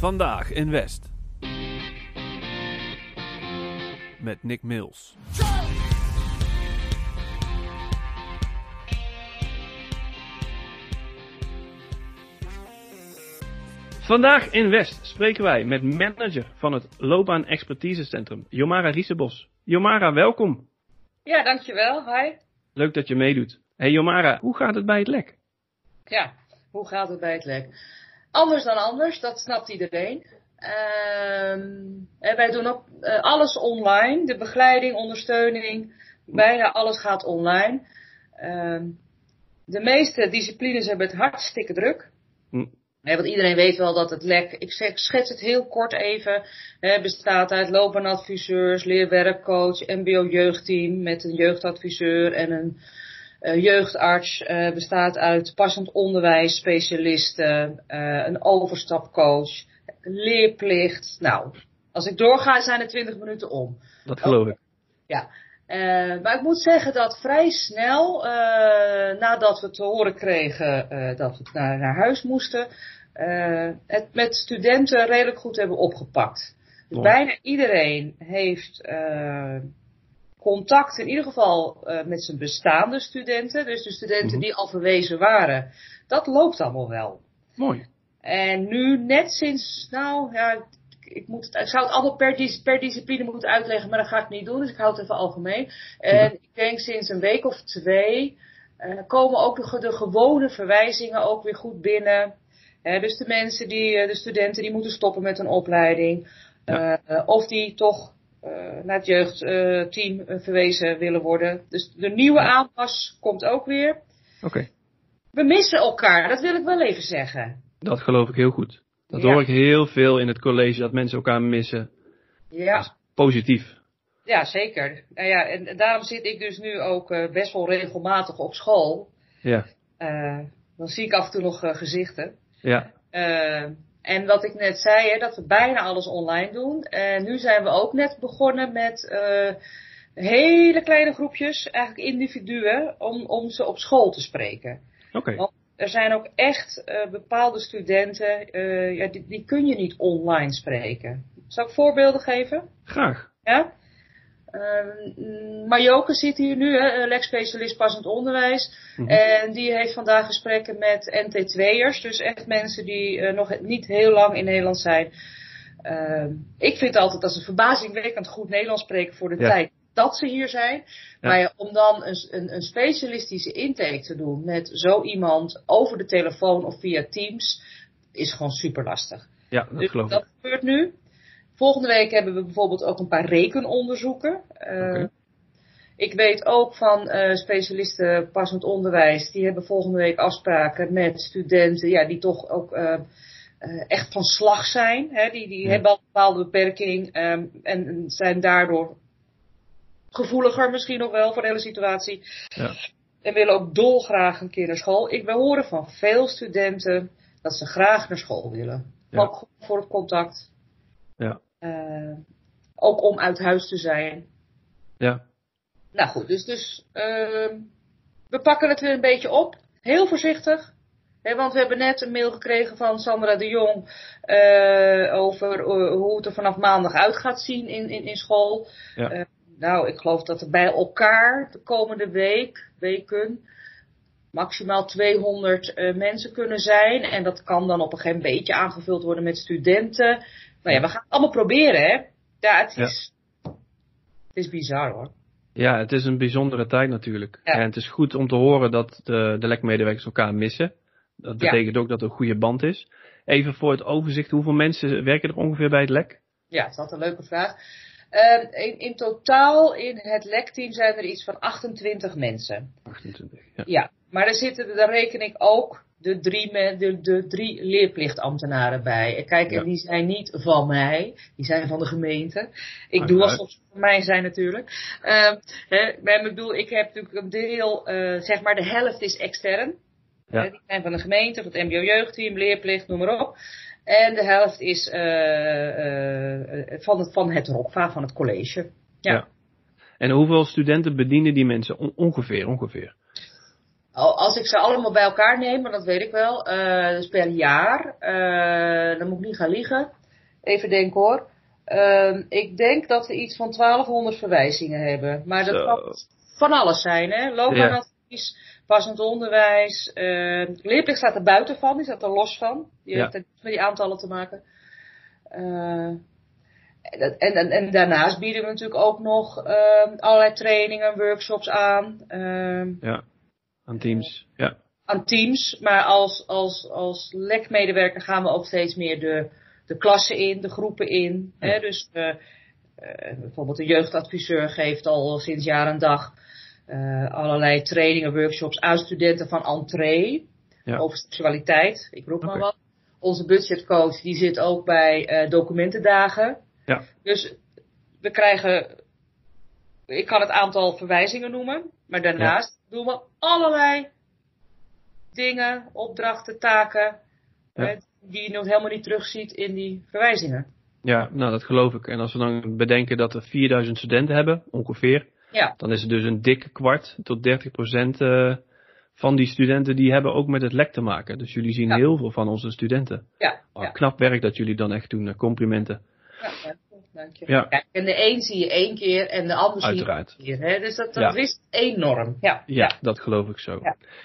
Vandaag in West. Met Nick Mills. Vandaag in West spreken wij met manager van het Loopbaan Expertisecentrum, Jomara Riesebos. Jomara, welkom. Ja, dankjewel. Hi. Leuk dat je meedoet. Hey Jomara, hoe gaat het bij het lek? Ja, hoe gaat het bij het lek? Anders dan anders, dat snapt iedereen. Uh, wij doen ook uh, alles online. De begeleiding, ondersteuning, bijna alles gaat online. Uh, de meeste disciplines hebben het hartstikke druk. Hm. want iedereen weet wel dat het lek, ik schets het heel kort even, hè, bestaat uit loopbaanadviseurs, leerwerkcoach, mbo-jeugdteam met een jeugdadviseur en een uh, jeugdarts, uh, bestaat uit passend onderwijs, specialisten, uh, een overstapcoach, leerplicht. Nou, als ik doorga zijn er 20 minuten om. Dat geloof ik. Ja. maar ik moet zeggen dat vrij snel, nadat we te horen kregen dat we naar, naar huis moesten, het met studenten redelijk goed hebben opgepakt. Dus bijna iedereen heeft contact in ieder geval uh, met zijn bestaande studenten. Dus de studenten mm -hmm. die al verwezen waren. Dat loopt allemaal wel. Mooi. En nu net sinds, nou ja, ik, moet het, ik zou het allemaal per, dis, per, discipline moeten uitleggen, maar dat ga ik niet doen. Dus ik hou het even algemeen. En ik denk sinds een week of twee uh, komen ook de, de, gewone verwijzingen ook weer goed binnen. Uh, dus de mensen die, de studenten die moeten stoppen met een opleiding. Ja. of die toch naar het jeugdteam uh, verwezen willen worden. Dus de nieuwe aanpas komt ook weer. Oké. Okay. We missen elkaar, dat wil ik wel even zeggen. Dat geloof ik heel goed. Dat ja. hoor ik heel veel in het college, dat mensen elkaar missen. Ja. positief. Ja, zeker. Nou ja, en daarom zit ik dus nu ook uh, best wel regelmatig op school. Ja. dan zie ik af en toe nog gezichten. Ja. En wat ik net zei, hè, dat we bijna alles online doen. En nu zijn we ook net begonnen met uh, hele kleine groepjes, eigenlijk individuen, om, om ze op school te spreken. Oké. Okay. Er zijn ook echt uh, bepaalde studenten, uh, ja, die, die, kun je niet online spreken. Zal ik voorbeelden geven? Graag. Ja? Uh, Marjoke zit hier nu, hè, lekspecialist passend onderwijs. Mm -hmm. En die heeft vandaag gesprekken met NT2'ers. Dus echt mensen die uh, nog niet heel lang in Nederland zijn. Uh, ik vind altijd dat ze verbazingwekkend goed Nederlands spreken voor de ja. tijd dat ze hier zijn. Ja. Maar ja, om dan een, een, een, specialistische intake te doen met zo iemand over de telefoon of via Teams, is gewoon super lastig. Ja, dat dus geloof dat ik. gebeurt nu. Volgende week hebben we bijvoorbeeld ook een paar rekenonderzoeken. Okay. Ik weet ook van uh, specialisten passend onderwijs, die hebben volgende week afspraken met studenten, ja, die toch ook uh, echt van slag zijn. Hè? Die, die ja. hebben al een bepaalde beperking um, en zijn daardoor gevoeliger misschien nog wel voor de hele situatie. Ja. En willen ook dolgraag een keer naar school. Ik we horen van veel studenten dat ze graag naar school willen. Ja. Ook voor het contact. Ja. Uh, ook om uit huis te zijn. Ja. Nou goed, dus, dus uh, we pakken het weer een beetje op. Heel voorzichtig. He, want we hebben net een mail gekregen van Sandra de Jong uh, over uh, hoe het er vanaf maandag uit gaat zien in, in, in school. Ja. Nou, ik geloof dat er bij elkaar de komende week, weken, maximaal 200 mensen kunnen zijn. En dat kan dan op een gegeven moment beetje aangevuld worden met studenten. Nou ja, we gaan het allemaal proberen, hè. Ja, het is, ja. het is bizar hoor. Ja, het is een bijzondere tijd natuurlijk. Ja. En het is goed om te horen dat de, de lekmedewerkers elkaar missen. Dat betekent ja. ook dat er een goede band is. Even voor het overzicht, hoeveel mensen werken er ongeveer bij het lek? Ja, dat is altijd een leuke vraag. Uh, in, in, totaal in het lekteam zijn er iets van 28 mensen. 28, ja. Ja, maar er zitten, daar reken ik ook de drie, de, de drie leerplichtambtenaren bij. Kijk, Ja. en die zijn niet van mij, die zijn van de gemeente. Ik doe alsof ze van mij zijn natuurlijk. Uh, hè, maar ik bedoel, ik heb natuurlijk een deel, uh, zeg maar de helft is extern. Ja. Hè, die zijn van de gemeente, van het mbo-jeugdteam, leerplicht, noem maar op. En de helft is uh, van, het, van het ROCVA, van het college. Ja. Ja. En hoeveel studenten bedienen die mensen On- ongeveer? ongeveer? Als ik ze allemaal bij elkaar neem, maar dat weet ik wel, dus per jaar, dan moet ik niet gaan liegen. Even denken hoor. Ehm, ik denk dat we iets van 1200 verwijzingen hebben. Maar dat kan van alles zijn, hè? Loopbaanadvies, passend onderwijs. Uh, leerplicht staat er buiten van, die staat er los van. Die heeft met die aantallen te maken. Uh, en, en, en, daarnaast bieden we natuurlijk ook nog uh, allerlei trainingen, workshops aan. Uh, ja, aan teams. Ja. Aan teams, maar als, als, als lekmedewerker gaan we ook steeds meer de, de klassen in, de groepen in. Ja. Hè? Dus uh, bijvoorbeeld de jeugdadviseur geeft al sinds jaar en dag uh, allerlei trainingen, workshops aan studenten van entree ja. over seksualiteit. Ik roep okay. maar wat. Onze budgetcoach die zit ook bij documentendagen. Ja. Dus we krijgen, ik kan het aantal verwijzingen noemen, maar daarnaast ja. doen we allerlei dingen, opdrachten, taken, ja. die je nog helemaal niet terugziet in die verwijzingen. Ja, nou dat geloof ik. En als we dan bedenken dat we 4000 studenten hebben, ongeveer, ja. Dan is het dus een dikke kwart tot 30 procent uh, van die studenten die hebben ook met het lek te maken. Dus jullie zien heel veel van onze studenten. Ja. Oh, ja. Knap werk dat jullie dan echt doen. Uh, complimenten. Ja, dank je. Ja. Kijk, en de een zie je één keer en de ander zie je één keer. Hè? Dus dat, dat is enorm. Ja. Ja, dat geloof ik zo.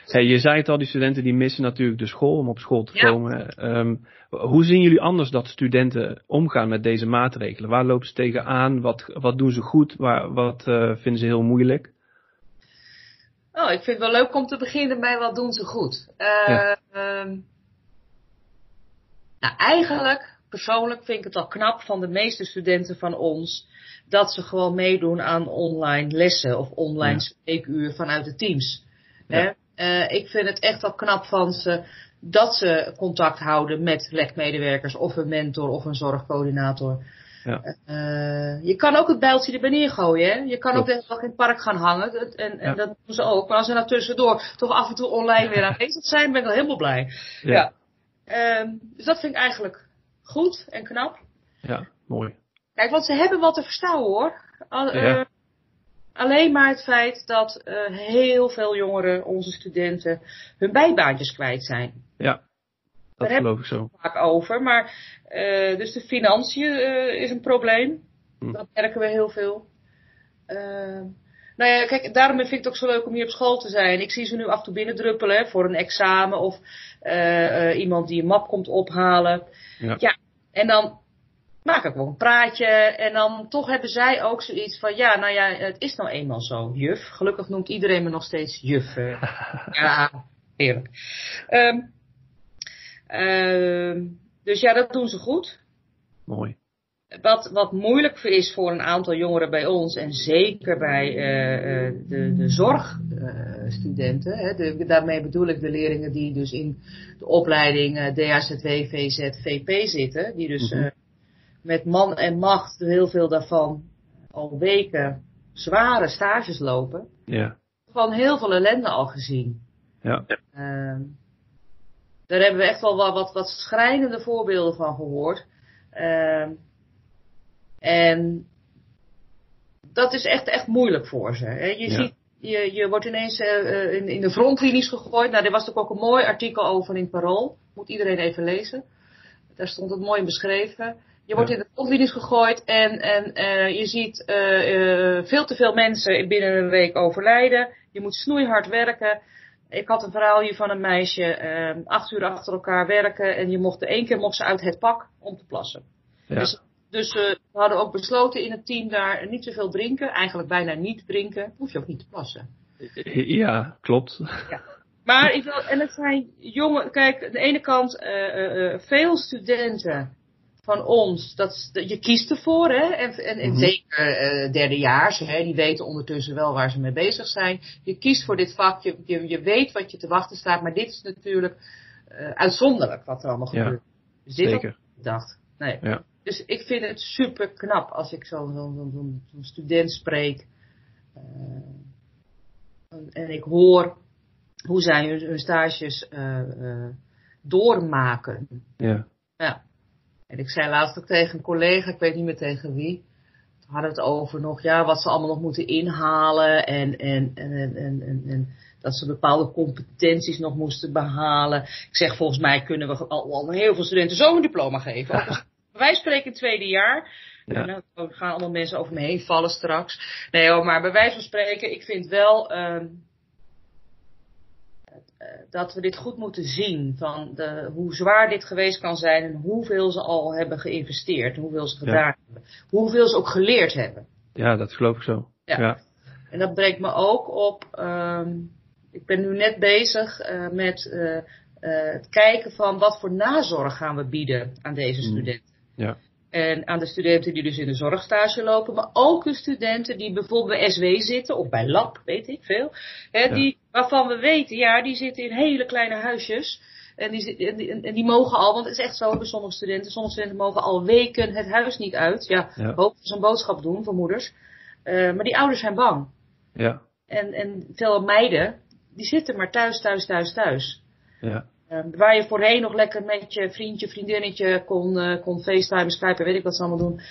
Hey, je zei het al, die studenten die missen natuurlijk de school om op school te komen. Um, hoe zien jullie anders dat studenten omgaan met deze maatregelen? Waar lopen ze tegenaan? Wat, wat doen ze goed? Waar, wat uh, vinden ze heel moeilijk? Oh, ik vind het wel leuk om te beginnen bij wat doen ze goed. Uh, ja. um, nou, eigenlijk persoonlijk vind ik het al knap van de meeste studenten van ons dat ze gewoon meedoen aan online lessen of online ja. spreekuur vanuit de teams. Ja. Uh, ik vind het echt al knap van ze dat ze contact houden met lekmedewerkers of een mentor of een zorgcoördinator. Ja. Uh, je kan ook het bijltje erbij neergooien. Hè? Je kan Klopt. ook de dag in het park gaan hangen. En, en ja. dat doen ze ook. Maar als ze nou tussendoor toch af en toe online weer aanwezig zijn, ben ik wel helemaal blij. Ja. ja. Uh, dus dat vind ik eigenlijk goed en knap. Ja, mooi. Kijk, want ze hebben wat te verstaan hoor. Al, ja. uh, alleen maar het feit dat uh, heel veel jongeren, onze studenten, hun bijbaantjes kwijt zijn. Ja, dat Daar geloof ik zo. vaak over. Maar, uh, dus de financiën is een probleem. Hm. Dat merken we heel veel. Nou ja, kijk, daarom vind ik het ook zo leuk om hier op school te zijn. Ik zie ze nu af en toe binnendruppelen voor een examen of iemand die een map komt ophalen. Ja. ja, en dan maak ik wel een praatje. En dan toch hebben zij ook zoiets van, ja, nou ja, het is nou eenmaal zo, juf. Gelukkig noemt iedereen me nog steeds juf. Uh. ja, heerlijk. Um, dus ja, dat doen ze goed. Mooi. Wat, wat moeilijk is voor een aantal jongeren bij ons, en zeker bij uh, uh, de, de zorgstudenten, uh, de, daarmee bedoel ik de leerlingen die dus in de opleiding DHZW, VZ, VP zitten, die dus mm-hmm. met man en macht, heel veel daarvan al weken zware stages lopen. Ja. Van heel veel ellende al gezien. Ja. Ehm, daar hebben we echt wel wat, wat, wat schrijnende voorbeelden van gehoord. Uh, en dat is echt, echt moeilijk voor ze. Hè. Je, ja. ziet, je, je wordt ineens uh, in, in de frontlinies gegooid. Nou, er was ook een mooi artikel over in het Parool. Moet iedereen even lezen. Daar stond het mooi beschreven. Je wordt in de frontlinies gegooid en, en uh, je ziet uh, veel te veel mensen binnen een week overlijden. Je moet snoeihard werken. Ik had een verhaal hier van een meisje, acht uur achter elkaar werken en je mocht de één keer mocht ze uit het pak om te plassen. Ja. Dus dus uh, we hadden ook besloten in het team daar niet zoveel drinken. Eigenlijk bijna niet drinken. Hoef je ook niet te plassen. Ja, klopt. Ja. Maar ik wil, en het zijn jonge, kijk, aan de ene kant uh, uh, veel studenten van ons, dat, je kiest ervoor, hè, en, en, en mm-hmm. zeker derdejaars, hè, die weten ondertussen wel waar ze mee bezig zijn. Je kiest voor dit vak, je, je, je weet wat je te wachten staat, maar dit is natuurlijk uitzonderlijk wat er allemaal ja, gebeurt. Dus dit zeker. gedacht. Nee. Ja. Dus ik vind het super knap als ik zo'n zo, zo, zo, zo student spreek. Uh, en ik hoor hoe zij hun, hun stages uh, uh, doormaken. Ja. ja. En ik zei laatst ook tegen een collega, ik weet niet meer tegen wie. We hadden het over nog, ja, wat ze allemaal nog moeten inhalen. En, en, en, en, en, en dat ze bepaalde competenties nog moesten behalen. Ik zeg, volgens mij kunnen we al, al heel veel studenten zo een diploma geven. wij spreken het tweede jaar. Ja. Nou, er gaan allemaal mensen over me heen vallen straks. Nee hoor, maar bij wijze van spreken, ik vind wel ehm, eh, dat we dit goed moeten zien. Van de, hoe zwaar dit geweest kan zijn en hoeveel ze al hebben geïnvesteerd. Hoeveel ze gedaan hebben. Hoeveel ze ook geleerd hebben. Ja, dat geloof ik zo. Ja. En dat brengt me ook op. Ehm, ik ben nu net bezig uh, met uh, het kijken van wat voor nazorg gaan we bieden aan deze mm. Ja. En aan de studenten die dus in de zorgstage lopen, maar ook de studenten die bijvoorbeeld bij SW zitten, of bij LAB, weet ik veel. Hè, die, waarvan we weten, ja, die zitten in hele kleine huisjes. En die, en die, en die mogen al, want het is echt zo bij sommige studenten, sommige studenten mogen al weken het huis niet uit. Ja, ja. hoop ze een boodschap doen voor moeders. Uh, maar die ouders zijn bang. Ja. En, en veel meiden, die zitten maar thuis, thuis, thuis, thuis. Ja. Ehm, waar je voorheen nog lekker met je vriendje, vriendinnetje kon, uh, kon facetimen, skypen, weet ik wat ze allemaal doen.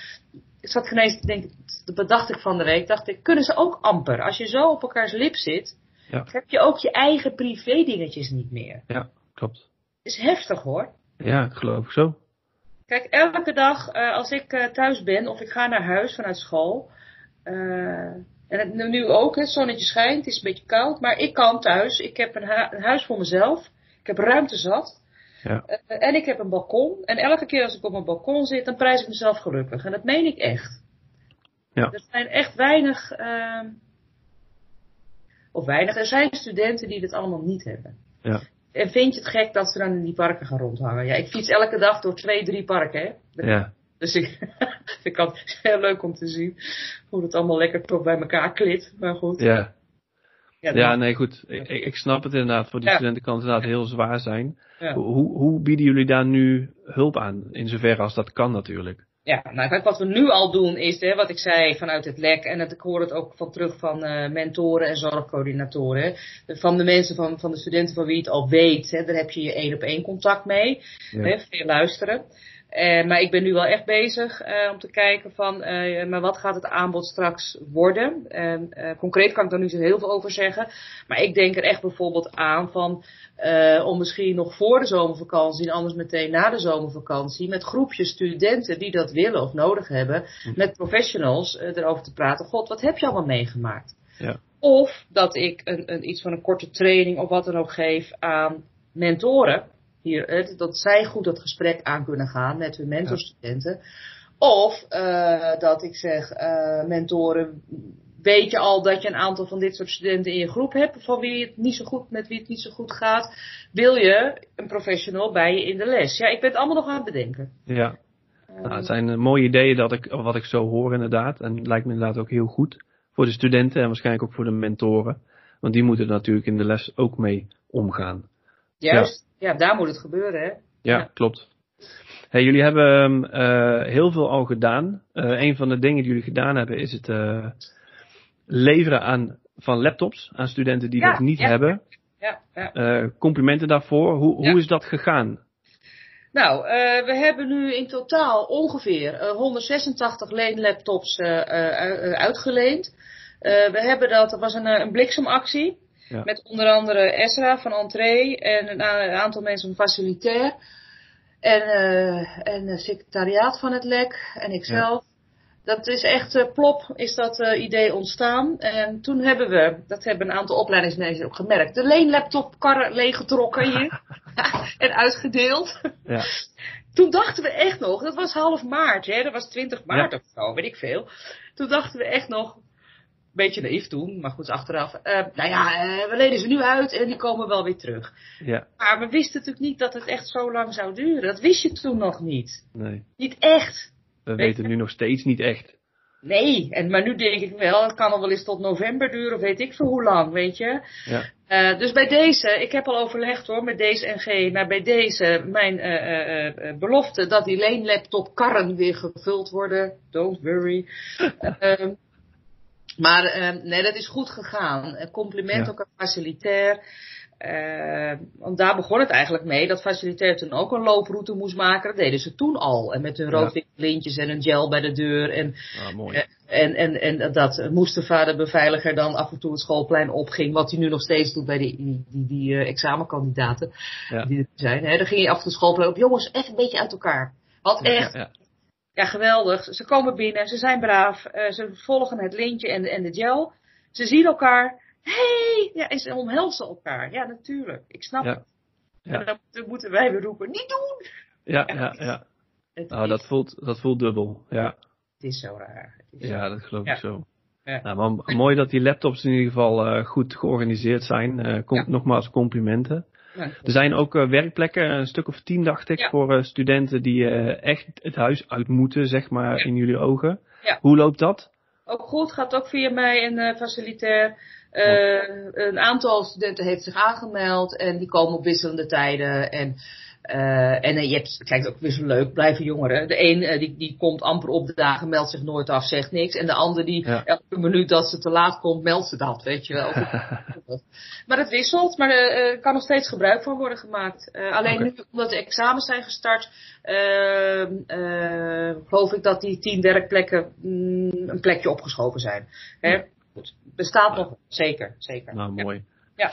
Ik zat ineens, denk, dat bedacht ik van de week, dacht ik, kunnen ze ook amper. Als je zo op elkaars lip zit, ja. heb je ook je eigen privé dingetjes niet meer. Ja, klopt. Is heftig hoor. Ja, geloof ik zo. Kijk, elke dag uh, als ik uh, thuis ben of ik ga naar huis vanuit school. en het, nu ook, het zonnetje schijnt, het is een beetje koud, maar ik kan thuis. Ik heb een, hu een huis voor mezelf. Ik heb ruimte zat. Ja. Uh, en ik heb een balkon. En elke keer als ik op mijn balkon zit, dan prijs ik mezelf gelukkig. En dat meen ik echt. Ja. Er zijn echt weinig, uh, of weinig, er zijn studenten die dit allemaal niet hebben. Ja. En vind je het gek dat ze dan in die parken gaan rondhangen? Ja, ik fiets elke dag door twee, drie parken, hè. Ja. Dus ik, ik had het heel leuk om te zien hoe het allemaal lekker toch bij elkaar klit. Maar goed. Ja. Ja, nee, goed. Ik, ik, snap het inderdaad. Voor die studenten kan het inderdaad heel zwaar zijn. Hoe, hoe bieden jullie daar nu hulp aan? In zoverre als dat kan natuurlijk. Ja, nou kijk, wat we nu al doen is, hè, wat ik zei vanuit het lek, en dat, ik hoor het ook van terug van uh, mentoren en zorgcoördinatoren. Van de mensen, van, van de studenten van wie het al weet, hè, daar heb je je één op één contact mee. Hè, veel luisteren. Uh, maar ik ben nu wel echt bezig uh, om te kijken van, uh, maar wat gaat het aanbod straks worden? concreet kan ik daar nu zo heel veel over zeggen. Maar ik denk er echt bijvoorbeeld aan van, om misschien nog voor de zomervakantie en anders meteen na de zomervakantie, met groepjes studenten die dat willen of nodig hebben, hm. met professionals erover te praten. God, wat heb je allemaal meegemaakt? Ja. Of dat ik een, een, iets van een korte training of wat dan ook geef aan mentoren hier, dat zij goed dat gesprek aan kunnen gaan met hun mentorstudenten. Of uh, dat ik zeg, uh, mentoren, weet je al dat je een aantal van dit soort studenten in je groep hebt, van wie het niet zo goed, met wie het niet zo goed gaat. Wil je een professional bij je in de les? Ja, ik ben het allemaal nog aan het bedenken. Ja. Uh, nou, het zijn mooie ideeën dat ik, wat ik zo hoor inderdaad. En het lijkt me inderdaad ook heel goed voor de studenten en waarschijnlijk ook voor de mentoren. Want die moeten er natuurlijk in de les ook mee omgaan. Juist ja, daar moet het gebeuren, hè? Ja, klopt. Hey, jullie hebben uh, heel veel al gedaan. Uh, een van de dingen die jullie gedaan hebben is het uh, leveren aan, van laptops aan studenten die dat niet hebben. Ja, ja. complimenten daarvoor. Hoe, hoe is dat gegaan? Nou, we hebben nu in totaal ongeveer 186 leenlaptops uitgeleend. we hebben dat, dat was een, een bliksemactie. Met onder andere Esra van Entree en een, aantal mensen van Facilitair. En, uh, en het secretariaat van het LEK en ikzelf. Dat is echt uh, plop, is dat uh, idee ontstaan. En toen hebben we, dat hebben een aantal opleidingsmanagers ook gemerkt, de leenlaptopkarren leeggetrokken hier. en uitgedeeld. Ja. Toen dachten we echt nog, dat was half maart, hè, dat was 20 maart ja. of zo, weet ik veel. Toen dachten we echt nog, beetje naïef toen, maar goed, achteraf. Uh, nou ja, uh, we lenen ze nu uit en die komen wel weer terug. Ja. Maar we wisten natuurlijk niet dat het echt zo lang zou duren. Dat wist je toen nog niet. Nee. Niet echt. We weten nu nog steeds niet echt. Nee, en, maar nu denk ik wel, het kan al wel eens tot november duren, of weet ik veel hoe lang, weet je. Ja. Uh, dus bij deze, ik heb al overlegd hoor, met deze NG, maar bij deze, mijn uh, belofte dat die leenlaptop karren weer gevuld worden, don't worry. Ehm, maar uh, nee, dat is goed gegaan. Compliment ja. ook aan facilitair. Uh, want daar begon het eigenlijk mee dat facilitair toen ook een looproute moest maken. Dat deden ze toen al. En met hun roodwitte lintjes en een gel bij de deur. En, ah, mooi. en, en, en dat Mustafa, de beveiliger, dan af en toe het schoolplein opging. Wat hij nu nog steeds doet bij die, die, die, die uh, examenkandidaten ja. die er zijn. Hè. Dan ging hij af en toe het schoolplein op. Jongens, even een beetje uit elkaar. Wat echt. Ja, ja, geweldig. Ze komen binnen, ze zijn braaf. Uh, ze volgen het lintje en, en de gel. Ze zien elkaar hey! Ja, en ze omhelzen elkaar. Ja, natuurlijk. Ik snap het. Ja. En dan moeten wij weer roepen, niet doen! Ja, ja, ja. nou, dat, voelt, dat voelt dubbel, ja. Het is zo raar. Is ja, dat geloof ik zo. Ja. Nou, maar mooi dat die laptops in ieder geval uh, goed georganiseerd zijn. Uh, kom, Nogmaals complimenten. Er zijn ook uh, werkplekken, een stuk of tien dacht ik, voor studenten die echt het huis uit moeten, zeg maar, in jullie ogen. Hoe loopt dat? Ook goed, gaat ook via mij en facilitair. Een aantal studenten heeft zich aangemeld en die komen op wisselende tijden. En, uh, en je hebt, kijk, ook weer zo leuk, blijven jongeren. De een uh, die, die komt amper op de dagen, meldt zich nooit af, zegt niks. En de ander die elke minuut dat ze te laat komt, meldt ze dat, weet je wel. maar het wisselt, maar er kan nog steeds gebruik van worden gemaakt. alleen nu, omdat de examens zijn gestart, geloof ik dat die tien werkplekken mm, een plekje opgeschoven zijn. Hè? goed. Bestaat nog zeker, zeker. Nou, mooi. Ja.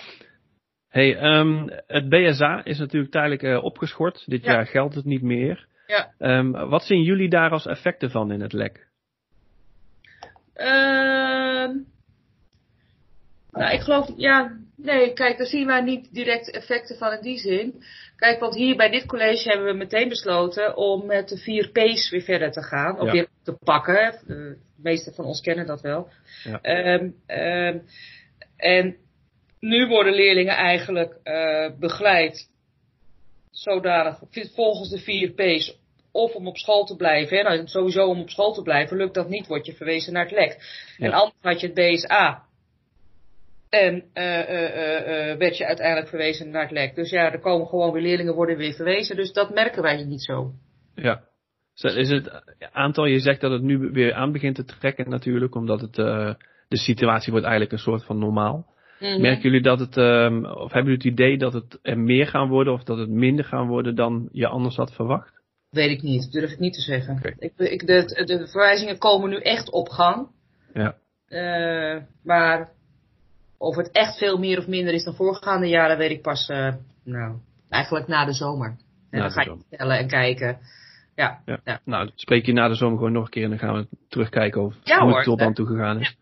Hey, um, het BSA is natuurlijk tijdelijk uh, opgeschort. Dit jaar geldt het niet meer. Ja. Um, wat zien jullie daar als effecten van in het lek? Uh, nou, ik geloof, ja, nee, kijk, daar zien wij niet direct effecten van in die zin. Kijk, want hier bij dit college hebben we meteen besloten om met de vier P's weer verder te gaan. Of weer te pakken. De meeste van ons kennen dat wel. Ja. Um, um, en nu worden leerlingen eigenlijk uh, begeleid zodanig, volgens de vier P's, of om op school te blijven. Hè, nou, sowieso om op school te blijven, lukt dat niet, word je verwezen naar het lek. En anders had je het BSA. En uh, uh, werd je uiteindelijk verwezen naar het lek. Dus ja, er komen gewoon weer leerlingen worden weer verwezen. Dus dat merken wij niet zo. Ja. Is het aantal, je zegt dat het nu weer aan begint te trekken natuurlijk, omdat het, de situatie wordt eigenlijk een soort van normaal. Mm Merken jullie dat het, um, of hebben jullie het idee dat het er meer gaan worden of dat het minder gaan worden dan je anders had verwacht? Weet ik niet, durf ik niet te zeggen. Okay. Ik, ik, de, de verwijzingen komen nu echt op gang. Ja. Uh, maar of het echt veel meer of minder is dan voorgaande jaren, weet ik pas, uh, nou, eigenlijk na de zomer. En dan ga je tellen en kijken. Ja, ja. Nou, spreek je na de zomer gewoon nog een keer en dan gaan we terugkijken over ja, hoe het tot dan toe gegaan is.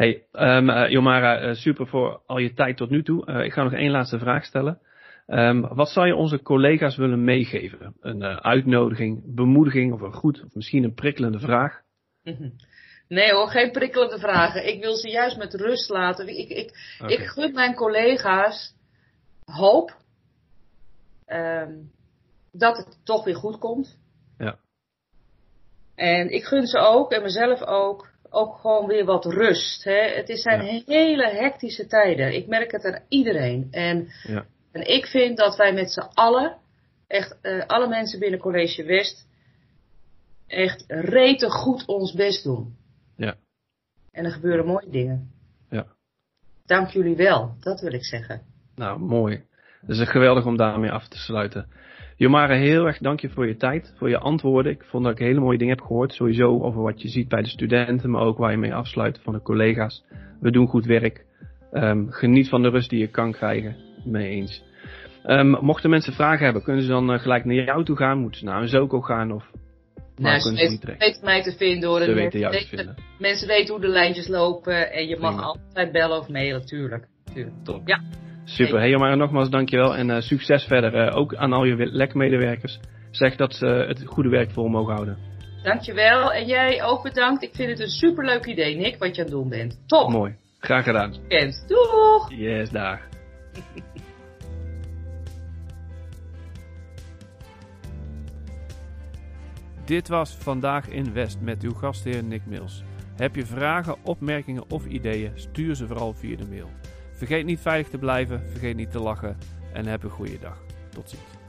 Hey, um, uh, Jomara, uh, super voor al je tijd tot nu toe. Uh, ik ga nog één laatste vraag stellen. Um, wat zou je onze collega's willen meegeven? Een uitnodiging, bemoediging of een goed of misschien een prikkelende vraag? Nee hoor, geen prikkelende vragen. Ik wil ze juist met rust laten. Ik, ik, okay. ik gun mijn collega's hoop um, dat het toch weer goed komt. Ja. En ik gun ze ook, en mezelf ook, ook gewoon weer wat rust. Hè? Het is zijn ja. hele hectische tijden. Ik merk het aan iedereen. En, ja. en ik vind dat wij met z'n allen, echt uh, alle mensen binnen College West, echt rete goed ons best doen. Ja. En er gebeuren mooie dingen. Ja. Dank jullie wel, dat wil ik zeggen. Nou, mooi. Het is geweldig om daarmee af te sluiten. Jomara, heel erg dank je voor je tijd, voor je antwoorden. Ik vond dat ik hele mooie dingen heb gehoord. Sowieso over wat je ziet bij de studenten, maar ook waar je mee afsluit van de collega's. We doen goed werk. Um, geniet van de rust die je kan krijgen. Mee eens. Um, mochten mensen vragen hebben, kunnen ze dan uh, gelijk naar jou toe gaan? Moeten ze naar een Zoko gaan? Of nou, ze weten, weten mij te vinden hoor. Ze weten jou te vinden. Mensen weten hoe de lijntjes lopen en je mag Prima. altijd bellen of mailen, tuurlijk. tuurlijk. Top. Ja. Super. Hey, maar nogmaals dankjewel en uh, succes verder. Uh, ook aan al je lekmedewerkers. Zeg dat ze het goede werk vol mogen houden. Dankjewel. En jij ook bedankt. Ik vind het een superleuk idee, Nick, wat je aan het doen bent. Top. Mooi. Graag gedaan. Kent. Doeg. Yes, dag. Dit was Vandaag in West met uw gastheer Nick Mills. Heb je vragen, opmerkingen of ideeën? Stuur ze vooral via de mail. Vergeet niet veilig te blijven, vergeet niet te lachen en heb een goede dag. Tot ziens.